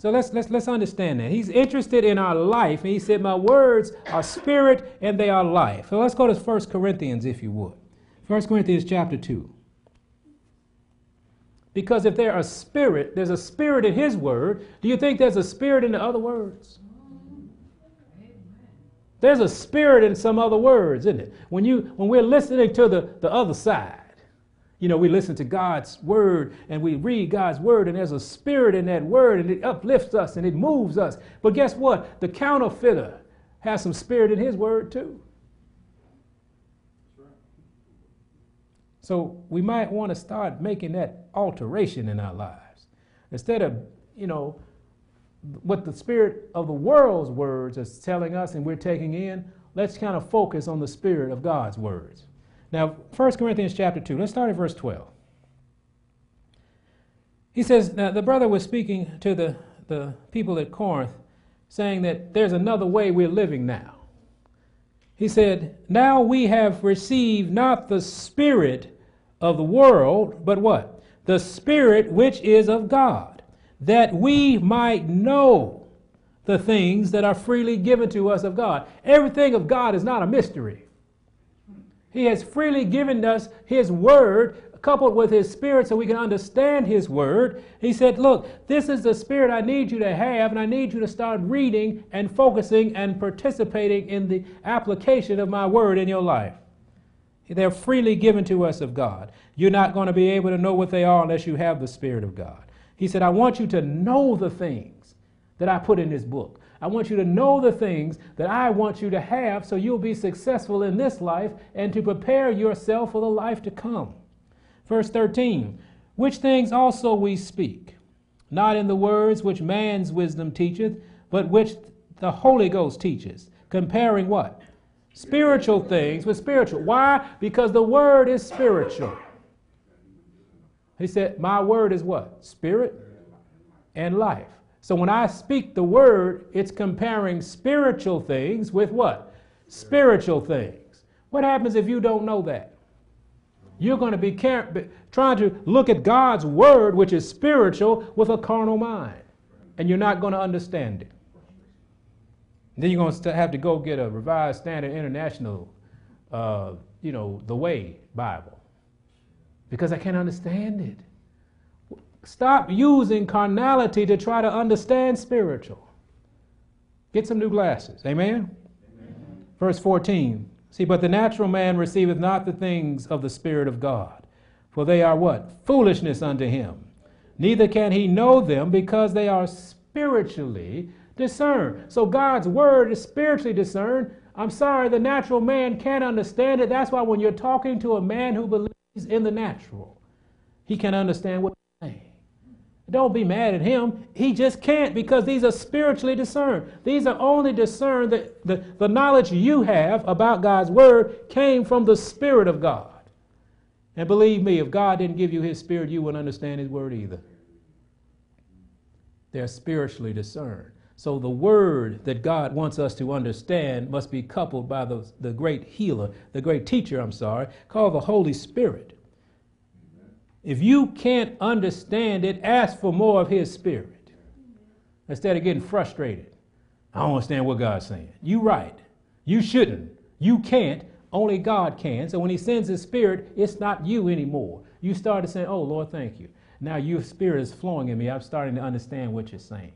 So let's, let's, let's understand that. He's interested in our life, and he said, My words are spirit and they are life. So let's go to 1 Corinthians, if you would. 1 Corinthians chapter 2. Because if there are spirit, there's a spirit in his word. Do you think there's a spirit in the other words? There's a spirit in some other words, isn't it? When you when we're listening to the, the other side, you know, we listen to God's word and we read God's word, and there's a spirit in that word, and it uplifts us and it moves us. But guess what? The counterfeiter has some spirit in his word too. So we might want to start making that alteration in our lives. Instead of, you know, what the spirit of the world's words is telling us and we're taking in, let's kind of focus on the spirit of God's words. Now, 1 Corinthians chapter 2, let's start at verse 12. He says, now the brother was speaking to the, the people at Corinth, saying that there's another way we're living now. He said, Now we have received not the spirit of the world, but what? The spirit which is of God, that we might know the things that are freely given to us of God. Everything of God is not a mystery. He has freely given us His Word, coupled with His Spirit, so we can understand His Word. He said, Look, this is the Spirit I need you to have, and I need you to start reading and focusing and participating in the application of my Word in your life. They're freely given to us of God. You're not going to be able to know what they are unless you have the Spirit of God. He said, I want you to know the things that I put in this book. I want you to know the things that I want you to have so you'll be successful in this life and to prepare yourself for the life to come. Verse 13, which things also we speak, not in the words which man's wisdom teacheth, but which the Holy Ghost teaches, comparing what? Spiritual things with spiritual. Why? Because the word is spiritual. He said, My word is what? Spirit and life. So when I speak the word, it's comparing spiritual things with what? Spiritual things. What happens if you don't know that? You're going to be car- trying to look at God's word, which is spiritual, with a carnal mind, and you're not going to understand it. Then you're going to have to go get a Revised Standard International, uh, you know, the Way Bible, because I can't understand it. Stop using carnality to try to understand spiritual. Get some new glasses. Amen? Amen? Verse 14. See, but the natural man receiveth not the things of the Spirit of God, for they are what? Foolishness unto him. Neither can he know them because they are spiritually discerned. So God's word is spiritually discerned. I'm sorry, the natural man can't understand it. That's why when you're talking to a man who believes in the natural, he can understand what you're saying. Don't be mad at him. He just can't because these are spiritually discerned. These are only discerned that the, the knowledge you have about God's word came from the Spirit of God. And believe me, if God didn't give you his spirit, you wouldn't understand his word either. They're spiritually discerned. So the word that God wants us to understand must be coupled by the, the great healer, the great teacher, I'm sorry, called the Holy Spirit. If you can't understand it, ask for more of His Spirit instead of getting frustrated. I don't understand what God's saying. You right. You shouldn't. You can't. Only God can. So when He sends His Spirit, it's not you anymore. You start to say, Oh, Lord, thank you. Now your Spirit is flowing in me. I'm starting to understand what you're saying.